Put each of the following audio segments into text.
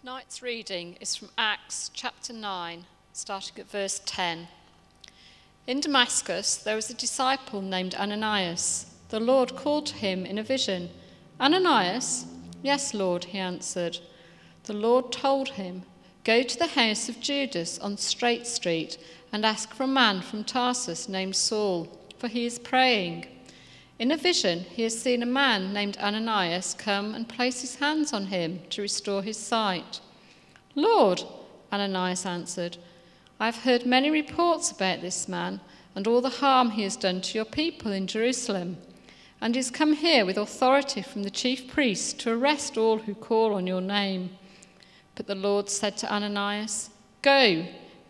Tonight's reading is from Acts chapter 9, starting at verse 10. In Damascus, there was a disciple named Ananias. The Lord called to him in a vision Ananias? Yes, Lord, he answered. The Lord told him, Go to the house of Judas on Straight Street and ask for a man from Tarsus named Saul, for he is praying. In a vision, he has seen a man named Ananias come and place his hands on him to restore his sight. Lord, Ananias answered, I have heard many reports about this man and all the harm he has done to your people in Jerusalem, and he has come here with authority from the chief priests to arrest all who call on your name. But the Lord said to Ananias, Go.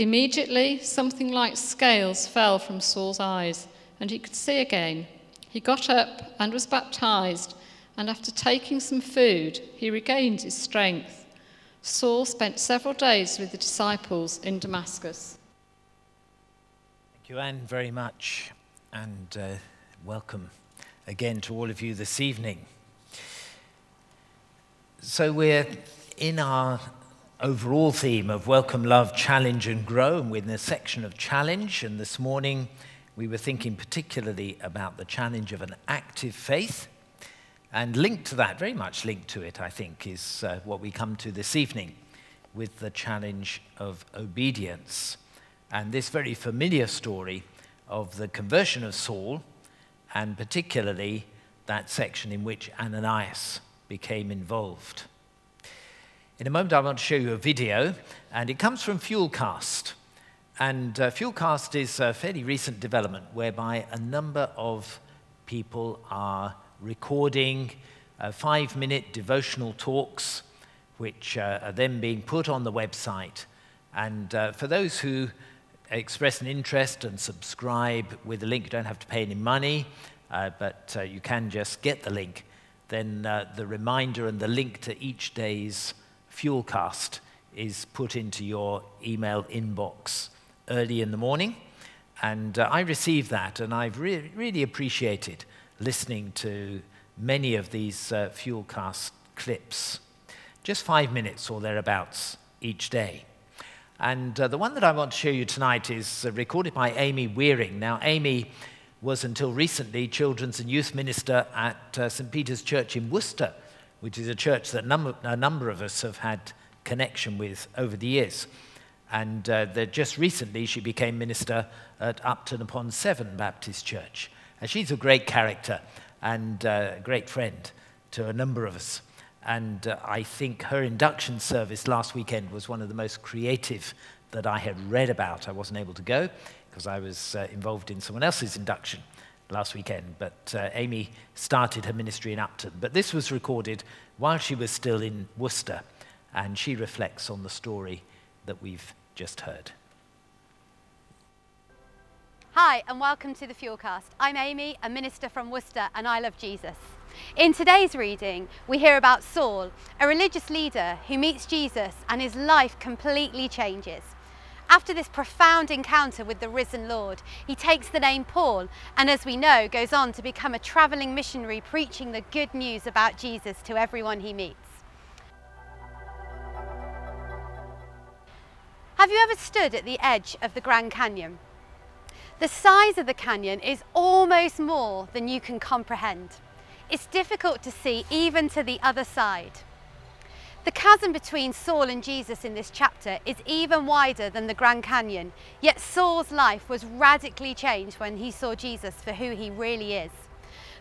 Immediately, something like scales fell from Saul's eyes, and he could see again. He got up and was baptized, and after taking some food, he regained his strength. Saul spent several days with the disciples in Damascus. Thank you, Anne, very much, and uh, welcome again to all of you this evening. So, we're in our overall theme of welcome, love, challenge, and grow. And we're in a section of challenge. And this morning we were thinking particularly about the challenge of an active faith. And linked to that, very much linked to it, I think, is uh, what we come to this evening with the challenge of obedience. And this very familiar story of the conversion of Saul, and particularly that section in which Ananias became involved. In a moment, I want to show you a video, and it comes from Fuelcast. And uh, Fuelcast is a fairly recent development whereby a number of people are recording uh, five minute devotional talks, which uh, are then being put on the website. And uh, for those who express an interest and subscribe with the link, you don't have to pay any money, uh, but uh, you can just get the link. Then the reminder and the link to each day's Fuelcast is put into your email inbox early in the morning. And uh, I received that, and I've re- really appreciated listening to many of these uh, Fuelcast clips. Just five minutes or thereabouts each day. And uh, the one that I want to show you tonight is uh, recorded by Amy Wearing. Now, Amy was until recently children's and youth minister at uh, St. Peter's Church in Worcester which is a church that a number of us have had connection with over the years. And uh, just recently, she became minister at Upton upon Severn Baptist Church. And she's a great character and uh, a great friend to a number of us. And uh, I think her induction service last weekend was one of the most creative that I had read about. I wasn't able to go because I was uh, involved in someone else's induction last weekend, but uh, Amy started her ministry in Upton. But this was recorded while she was still in Worcester, and she reflects on the story that we've just heard. Hi, and welcome to the Fuelcast. I'm Amy, a minister from Worcester, and I love Jesus. In today's reading, we hear about Saul, a religious leader who meets Jesus and his life completely changes. After this profound encounter with the risen Lord, he takes the name Paul and, as we know, goes on to become a travelling missionary preaching the good news about Jesus to everyone he meets. Have you ever stood at the edge of the Grand Canyon? The size of the canyon is almost more than you can comprehend. It's difficult to see even to the other side. The chasm between Saul and Jesus in this chapter is even wider than the Grand Canyon, yet Saul's life was radically changed when he saw Jesus for who he really is.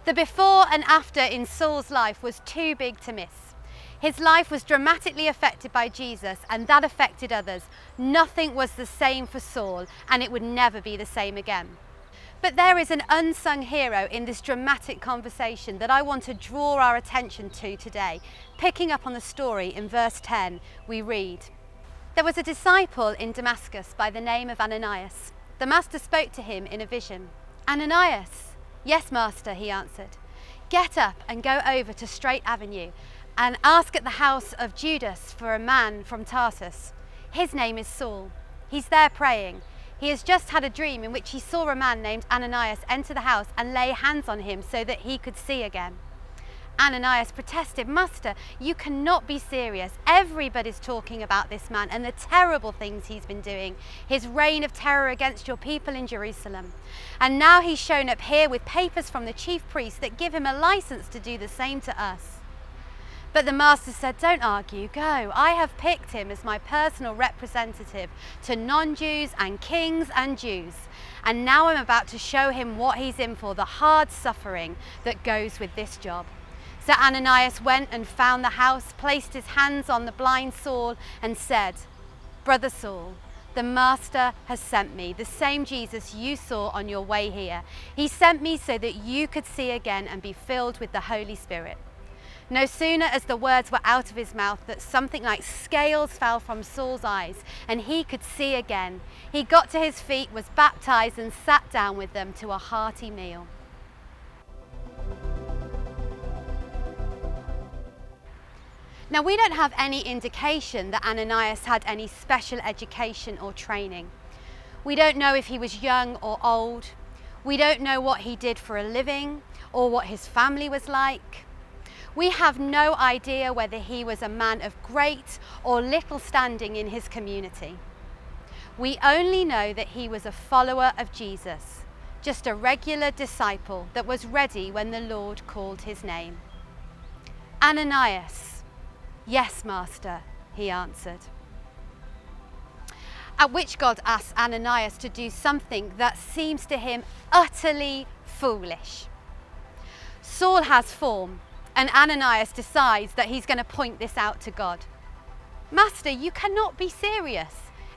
The before and after in Saul's life was too big to miss. His life was dramatically affected by Jesus, and that affected others. Nothing was the same for Saul, and it would never be the same again. But there is an unsung hero in this dramatic conversation that I want to draw our attention to today. Picking up on the story in verse 10, we read There was a disciple in Damascus by the name of Ananias. The master spoke to him in a vision. Ananias, yes, master, he answered. Get up and go over to Straight Avenue and ask at the house of Judas for a man from Tarsus. His name is Saul. He's there praying. He has just had a dream in which he saw a man named Ananias enter the house and lay hands on him so that he could see again. Ananias protested, Master, you cannot be serious. Everybody's talking about this man and the terrible things he's been doing, his reign of terror against your people in Jerusalem. And now he's shown up here with papers from the chief priests that give him a license to do the same to us. But the master said, Don't argue, go. I have picked him as my personal representative to non Jews and kings and Jews. And now I'm about to show him what he's in for the hard suffering that goes with this job. So Ananias went and found the house, placed his hands on the blind Saul, and said, Brother Saul, the Master has sent me, the same Jesus you saw on your way here. He sent me so that you could see again and be filled with the Holy Spirit. No sooner as the words were out of his mouth that something like scales fell from Saul's eyes and he could see again. He got to his feet, was baptized, and sat down with them to a hearty meal. Now, we don't have any indication that Ananias had any special education or training. We don't know if he was young or old. We don't know what he did for a living or what his family was like. We have no idea whether he was a man of great or little standing in his community. We only know that he was a follower of Jesus, just a regular disciple that was ready when the Lord called his name. Ananias, Yes, Master, he answered. At which God asks Ananias to do something that seems to him utterly foolish. Saul has form, and Ananias decides that he's going to point this out to God. Master, you cannot be serious.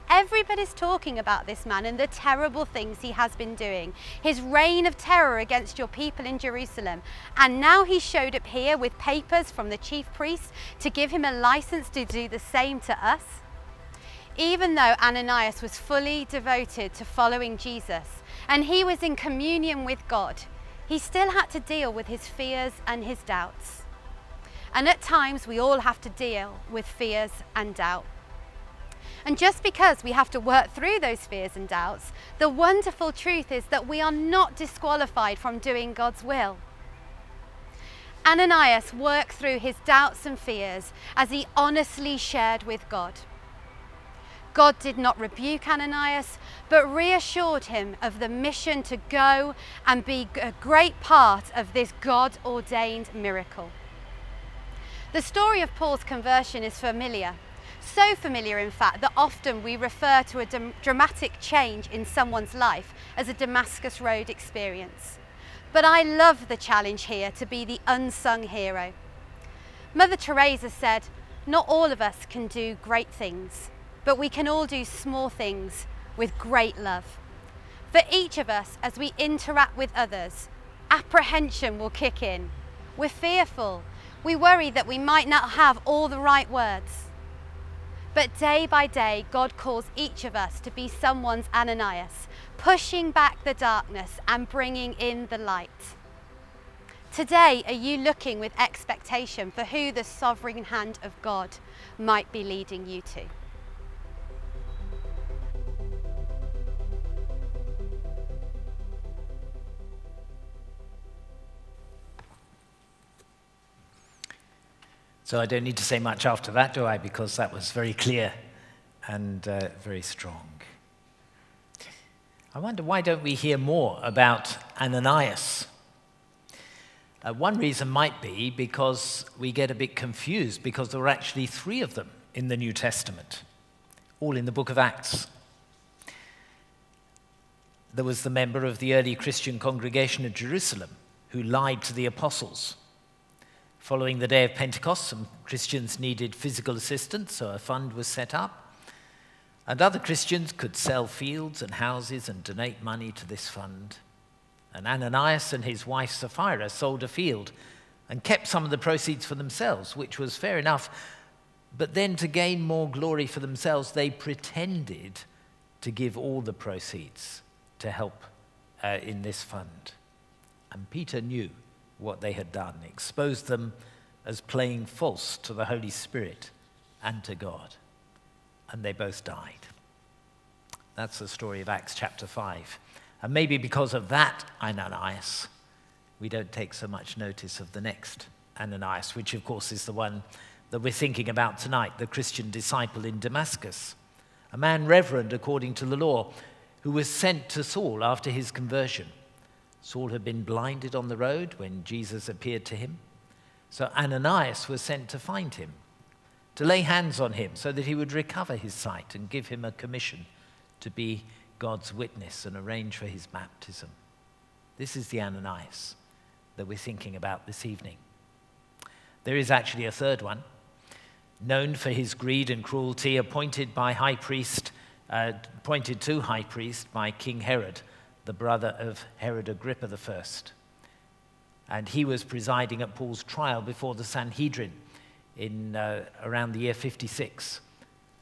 Everybody's talking about this man and the terrible things he has been doing, his reign of terror against your people in Jerusalem. And now he showed up here with papers from the chief priest to give him a license to do the same to us. Even though Ananias was fully devoted to following Jesus and he was in communion with God, he still had to deal with his fears and his doubts. And at times we all have to deal with fears and doubt. And just because we have to work through those fears and doubts, the wonderful truth is that we are not disqualified from doing God's will. Ananias worked through his doubts and fears as he honestly shared with God. God did not rebuke Ananias, but reassured him of the mission to go and be a great part of this God ordained miracle. The story of Paul's conversion is familiar. So familiar, in fact, that often we refer to a dramatic change in someone's life as a Damascus Road experience. But I love the challenge here to be the unsung hero. Mother Teresa said, Not all of us can do great things, but we can all do small things with great love. For each of us, as we interact with others, apprehension will kick in. We're fearful. We worry that we might not have all the right words. But day by day, God calls each of us to be someone's Ananias, pushing back the darkness and bringing in the light. Today, are you looking with expectation for who the sovereign hand of God might be leading you to? So I don't need to say much after that, do I? Because that was very clear and uh, very strong. I wonder why don't we hear more about Ananias? Uh, one reason might be because we get a bit confused because there were actually three of them in the New Testament, all in the book of Acts. There was the member of the early Christian congregation at Jerusalem who lied to the apostles Following the day of Pentecost, some Christians needed physical assistance, so a fund was set up. And other Christians could sell fields and houses and donate money to this fund. And Ananias and his wife Sapphira sold a field and kept some of the proceeds for themselves, which was fair enough, But then, to gain more glory for themselves, they pretended to give all the proceeds to help uh, in this fund. And Peter knew what they had done, exposed them as playing false to the Holy Spirit and to God. And they both died. That's the story of Acts chapter 5. And maybe because of that Ananias, we don't take so much notice of the next Ananias, which of course is the one that we're thinking about tonight, the Christian disciple in Damascus, a man reverend according to the law, who was sent to Saul after his conversion. Saul had been blinded on the road when Jesus appeared to him. So Ananias was sent to find him, to lay hands on him so that he would recover his sight and give him a commission to be God's witness and arrange for his baptism. This is the Ananias that we're thinking about this evening. There is actually a third one, known for his greed and cruelty, appointed by high priest, uh, appointed to high priest by King Herod, the brother of Herod Agrippa I. And he was presiding at Paul's trial before the Sanhedrin in uh, around the year 56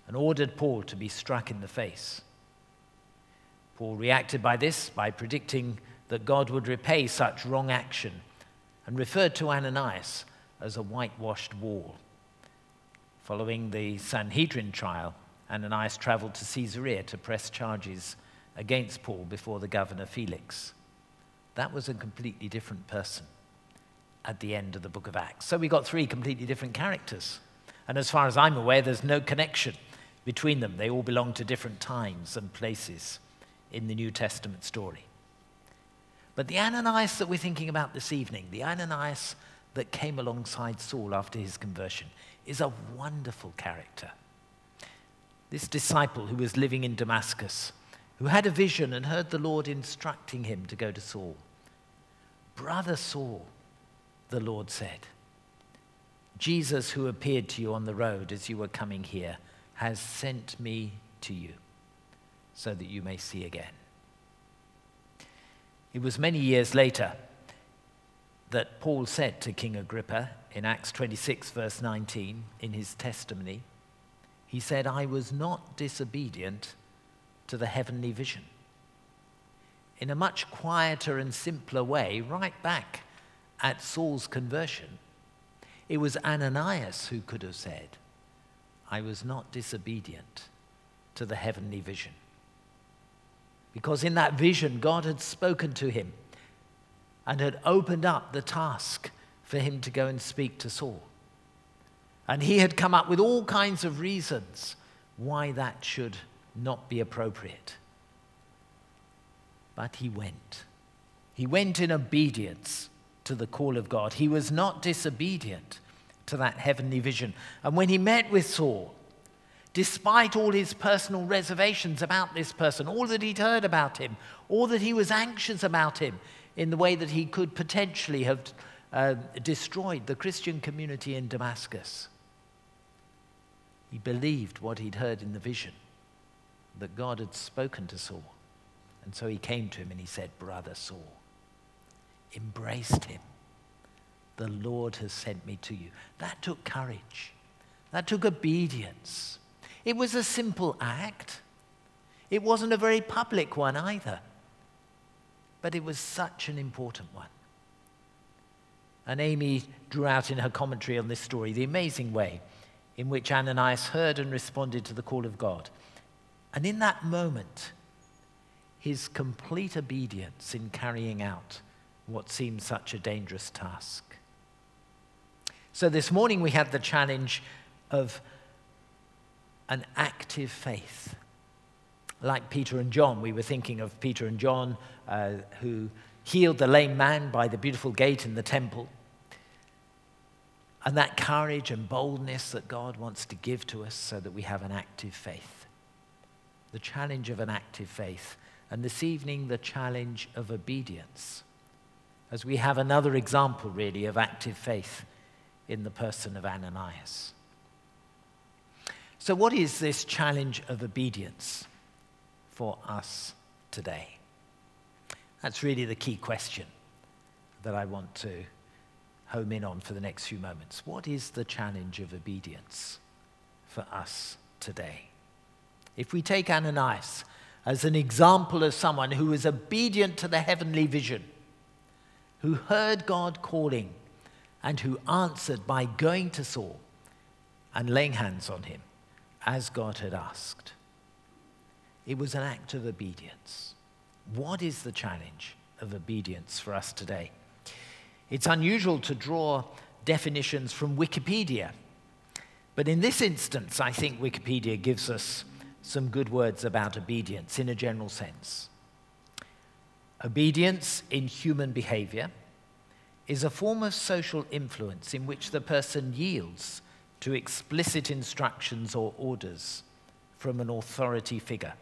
and ordered Paul to be struck in the face. Paul reacted by this by predicting that God would repay such wrong action and referred to Ananias as a whitewashed wall. Following the Sanhedrin trial, Ananias traveled to Caesarea to press charges against Paul before the governor Felix. That was a completely different person at the end of the book of Acts. So we got three completely different characters. And as far as I'm aware, there's no connection between them. They all belong to different times and places in the New Testament story. But the Ananias that we're thinking about this evening, the Ananias that came alongside Saul after his conversion, is a wonderful character. This disciple who was living in Damascus, who had a vision and heard the Lord instructing him to go to Saul. Brother Saul, the Lord said, Jesus, who appeared to you on the road as you were coming here, has sent me to you so that you may see again. It was many years later that Paul said to King Agrippa in Acts 26, verse 19, in his testimony, he said, I was not disobedient to the heavenly vision. In a much quieter and simpler way, right back at Saul's conversion, it was Ananias who could have said, I was not disobedient to the heavenly vision. Because in that vision, God had spoken to him and had opened up the task for him to go and speak to Saul. And he had come up with all kinds of reasons why that should not be appropriate. But he went. He went in obedience to the call of God. He was not disobedient to that heavenly vision. And when he met with Saul, despite all his personal reservations about this person, all that he'd heard about him, all that he was anxious about him in the way that he could potentially have uh, destroyed the Christian community in Damascus. He believed what he'd heard in the vision that God had spoken to Saul. And so he came to him and he said, Brother Saul, embraced him. The Lord has sent me to you. That took courage. That took obedience. It was a simple act. It wasn't a very public one either. But it was such an important one. And Amy drew out in her commentary on this story the amazing way in which Ananias heard and responded to the call of God. And in that moment, his complete obedience in carrying out what seemed such a dangerous task. So this morning we had the challenge of an active faith. Like Peter and John, we were thinking of Peter and John uh, who healed the lame man by the beautiful gate in the temple. And that courage and boldness that God wants to give to us so that we have an active faith. The challenge of an active faith. And this evening, the challenge of obedience. As we have another example, really, of active faith in the person of Ananias. So, what is this challenge of obedience for us today? That's really the key question that I want to home in on for the next few moments. What is the challenge of obedience for us today. If we take Ananias as an example of someone who was obedient to the heavenly vision, who heard God calling, and who answered by going to Saul and laying hands on him as God had asked. It was an act of obedience. What is the challenge of obedience for us today? It's unusual to draw definitions from Wikipedia, but in this instance, I think Wikipedia gives us some good words about obedience in a general sense. Obedience in human behavior is a form of social influence in which the person yields to explicit instructions or orders from an authority figure.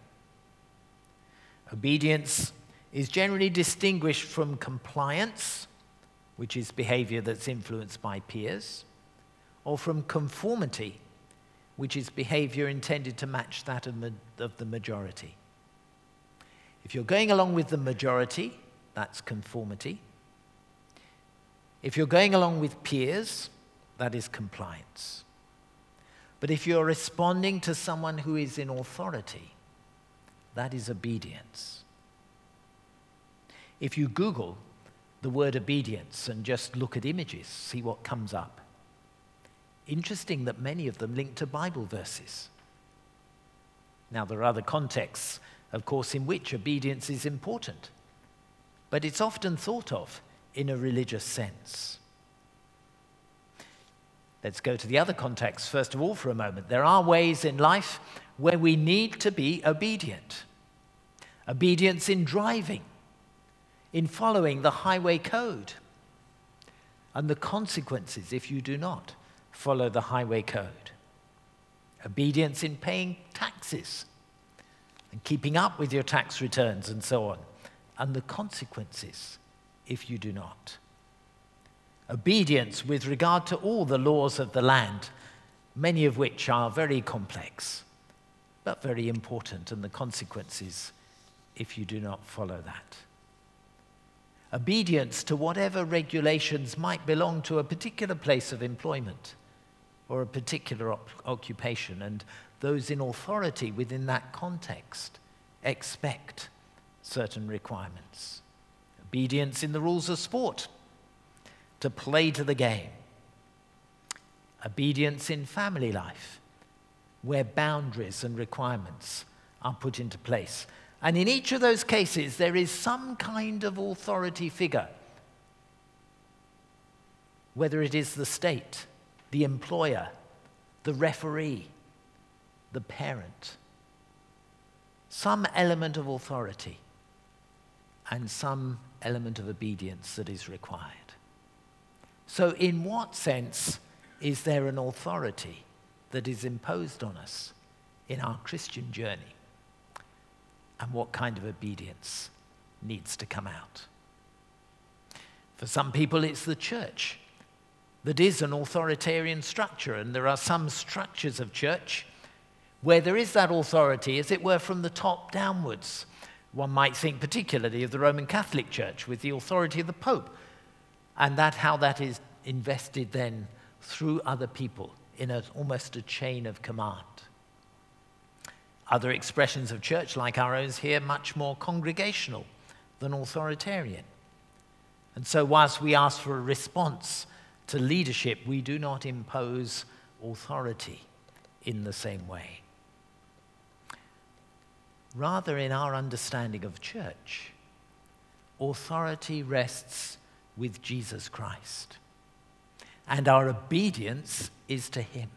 Obedience is generally distinguished from compliance, which is behavior that's influenced by peers, or from conformity, which is behavior intended to match that of, ma- of the majority. If you're going along with the majority, that's conformity. If you're going along with peers, that is compliance. But if you're responding to someone who is in authority, that is obedience. If you Google the word obedience and just look at images, see what comes up. Interesting that many of them link to Bible verses. Now, there are other contexts, of course, in which obedience is important, but it's often thought of in a religious sense. Let's go to the other context, first of all, for a moment. There are ways in life where we need to be obedient obedience in driving, in following the highway code, and the consequences if you do not follow the highway code. Obedience in paying taxes and keeping up with your tax returns and so on, and the consequences if you do not. Obedience with regard to all the laws of the land, many of which are very complex, but very important, and the consequences if you do not follow that obedience to whatever regulations might belong to a particular place of employment or a particular op- occupation, and those in authority within that context expect certain requirements. Obedience in the rules of sport, to play to the game. Obedience in family life, where boundaries and requirements are put into place. And in each of those cases, there is some kind of authority figure, whether it is the state, the employer, the referee, the parent. Some element of authority and some element of obedience that is required. So, in what sense is there an authority that is imposed on us in our Christian journey? And what kind of obedience needs to come out? For some people, it's the church that is an authoritarian structure, and there are some structures of church where there is that authority, as it were, from the top downwards. One might think particularly of the Roman Catholic Church with the authority of the Pope, and that how that is invested then through other people in a, almost a chain of command. Other expressions of church, like our own here, much more congregational than authoritarian. And so, whilst we ask for a response to leadership, we do not impose authority in the same way. Rather, in our understanding of church, authority rests with Jesus Christ, and our obedience is to him.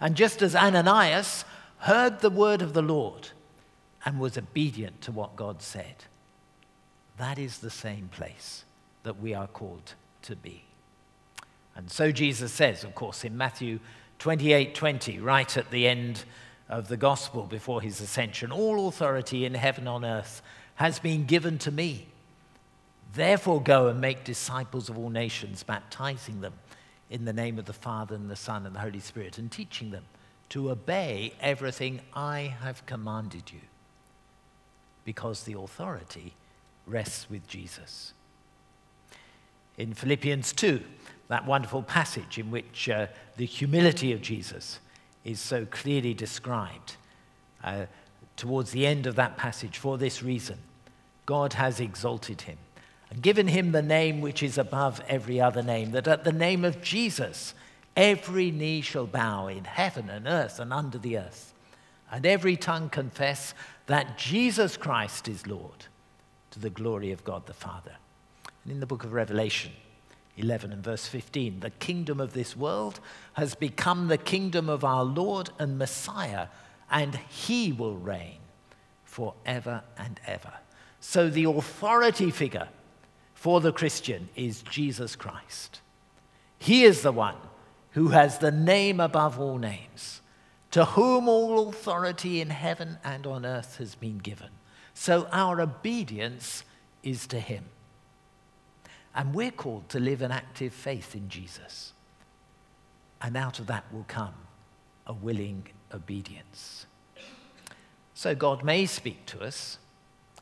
And just as Ananias heard the word of the Lord and was obedient to what God said, that is the same place that we are called to be. And so Jesus says, of course, in Matthew 28 20, right at the end of the gospel before his ascension, all authority in heaven on earth has been given to me. Therefore, go and make disciples of all nations, baptizing them in the name of the Father and the Son and the Holy Spirit, and teaching them to obey everything I have commanded you, because the authority rests with Jesus. In Philippians 2, that wonderful passage in which uh, the humility of Jesus is so clearly described uh, towards the end of that passage for this reason. God has exalted him and given him the name which is above every other name, that at the name of Jesus every knee shall bow in heaven and earth and under the earth, and every tongue confess that Jesus Christ is Lord to the glory of God the Father. And in the book of Revelation, 11 and verse 15. The kingdom of this world has become the kingdom of our Lord and Messiah, and he will reign forever and ever. So the authority figure for the Christian is Jesus Christ. He is the one who has the name above all names, to whom all authority in heaven and on earth has been given. So our obedience is to him. And we're called to live an active faith in Jesus. And out of that will come a willing obedience. So God may speak to us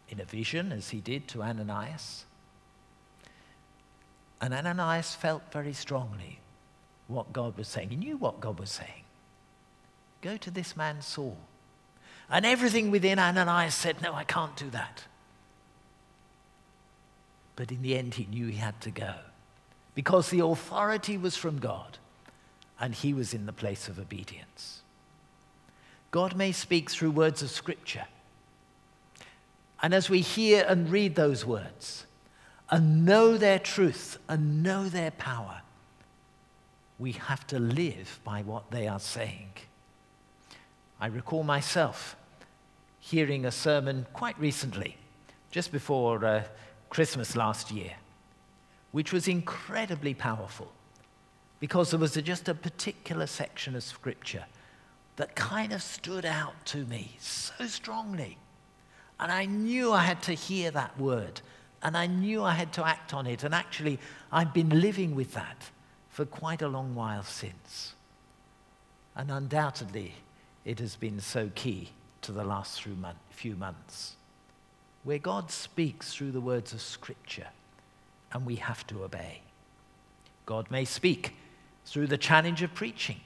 in a vision, as he did to Ananias. And Ananias felt very strongly what God was saying. He knew what God was saying. Go to this man Saul. And everything within Ananias said, No, I can't do that. But in the end, he knew he had to go because the authority was from God and he was in the place of obedience. God may speak through words of Scripture. And as we hear and read those words and know their truth and know their power, we have to live by what they are saying. I recall myself hearing a sermon quite recently, just before uh, Christmas last year, which was incredibly powerful because there was a, just a particular section of scripture that kind of stood out to me so strongly. And I knew I had to hear that word, and I knew I had to act on it. And actually, I've been living with that for quite a long while since. And undoubtedly, it has been so key to the last few months where God speaks through the words of Scripture and we have to obey. God may speak through the challenge of preaching.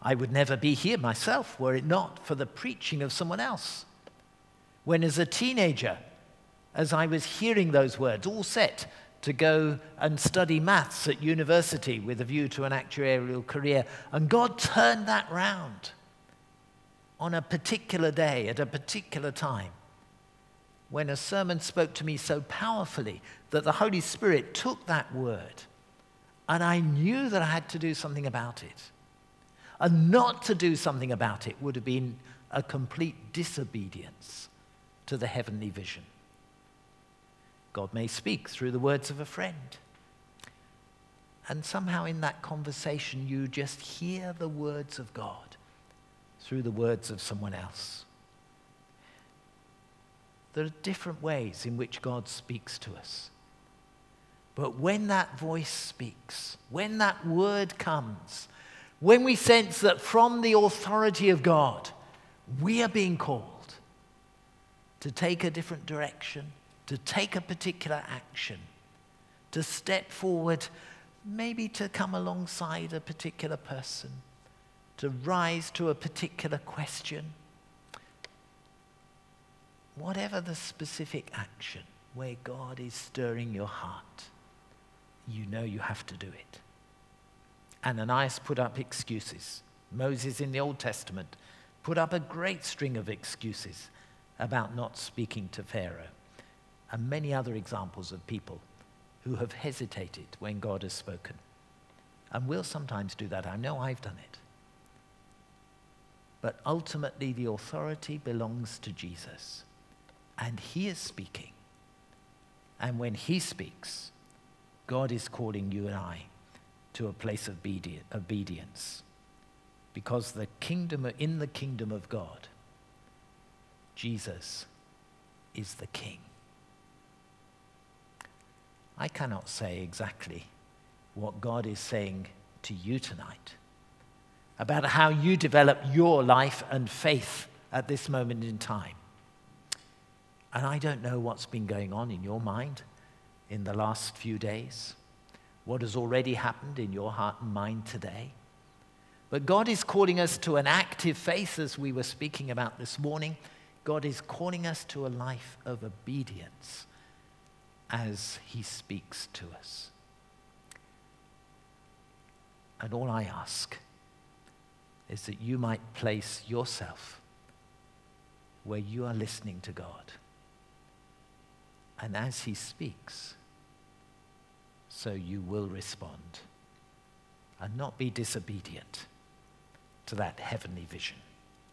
I would never be here myself were it not for the preaching of someone else. When, as a teenager, as I was hearing those words, all set to go and study maths at university with a view to an actuarial career, and God turned that round on a particular day at a particular time when a sermon spoke to me so powerfully that the Holy Spirit took that word and I knew that I had to do something about it. And not to do something about it would have been a complete disobedience to the heavenly vision. God may speak through the words of a friend. And somehow in that conversation, you just hear the words of God through the words of someone else. There are different ways in which God speaks to us. But when that voice speaks, when that word comes, when we sense that from the authority of God, we are being called to take a different direction, to take a particular action, to step forward, maybe to come alongside a particular person, to rise to a particular question whatever the specific action where God is stirring your heart, you know you have to do it. Ananias put up excuses. Moses in the Old Testament put up a great string of excuses about not speaking to Pharaoh, and many other examples of people who have hesitated when God has spoken. And we'll sometimes do that. I know I've done it. But ultimately, the authority belongs to Jesus and He is speaking. And when He speaks, God is calling you and I to a place of obedience. Because the kingdom, in the kingdom of God, Jesus is the King. I cannot say exactly what God is saying to you tonight about how you develop your life and faith at this moment in time. And I don't know what's been going on in your mind in the last few days, what has already happened in your heart and mind today. But God is calling us to an active faith, as we were speaking about this morning. God is calling us to a life of obedience as He speaks to us. And all I ask is that you might place yourself where you are listening to God. And as He speaks, so you will respond and not be disobedient to that heavenly vision.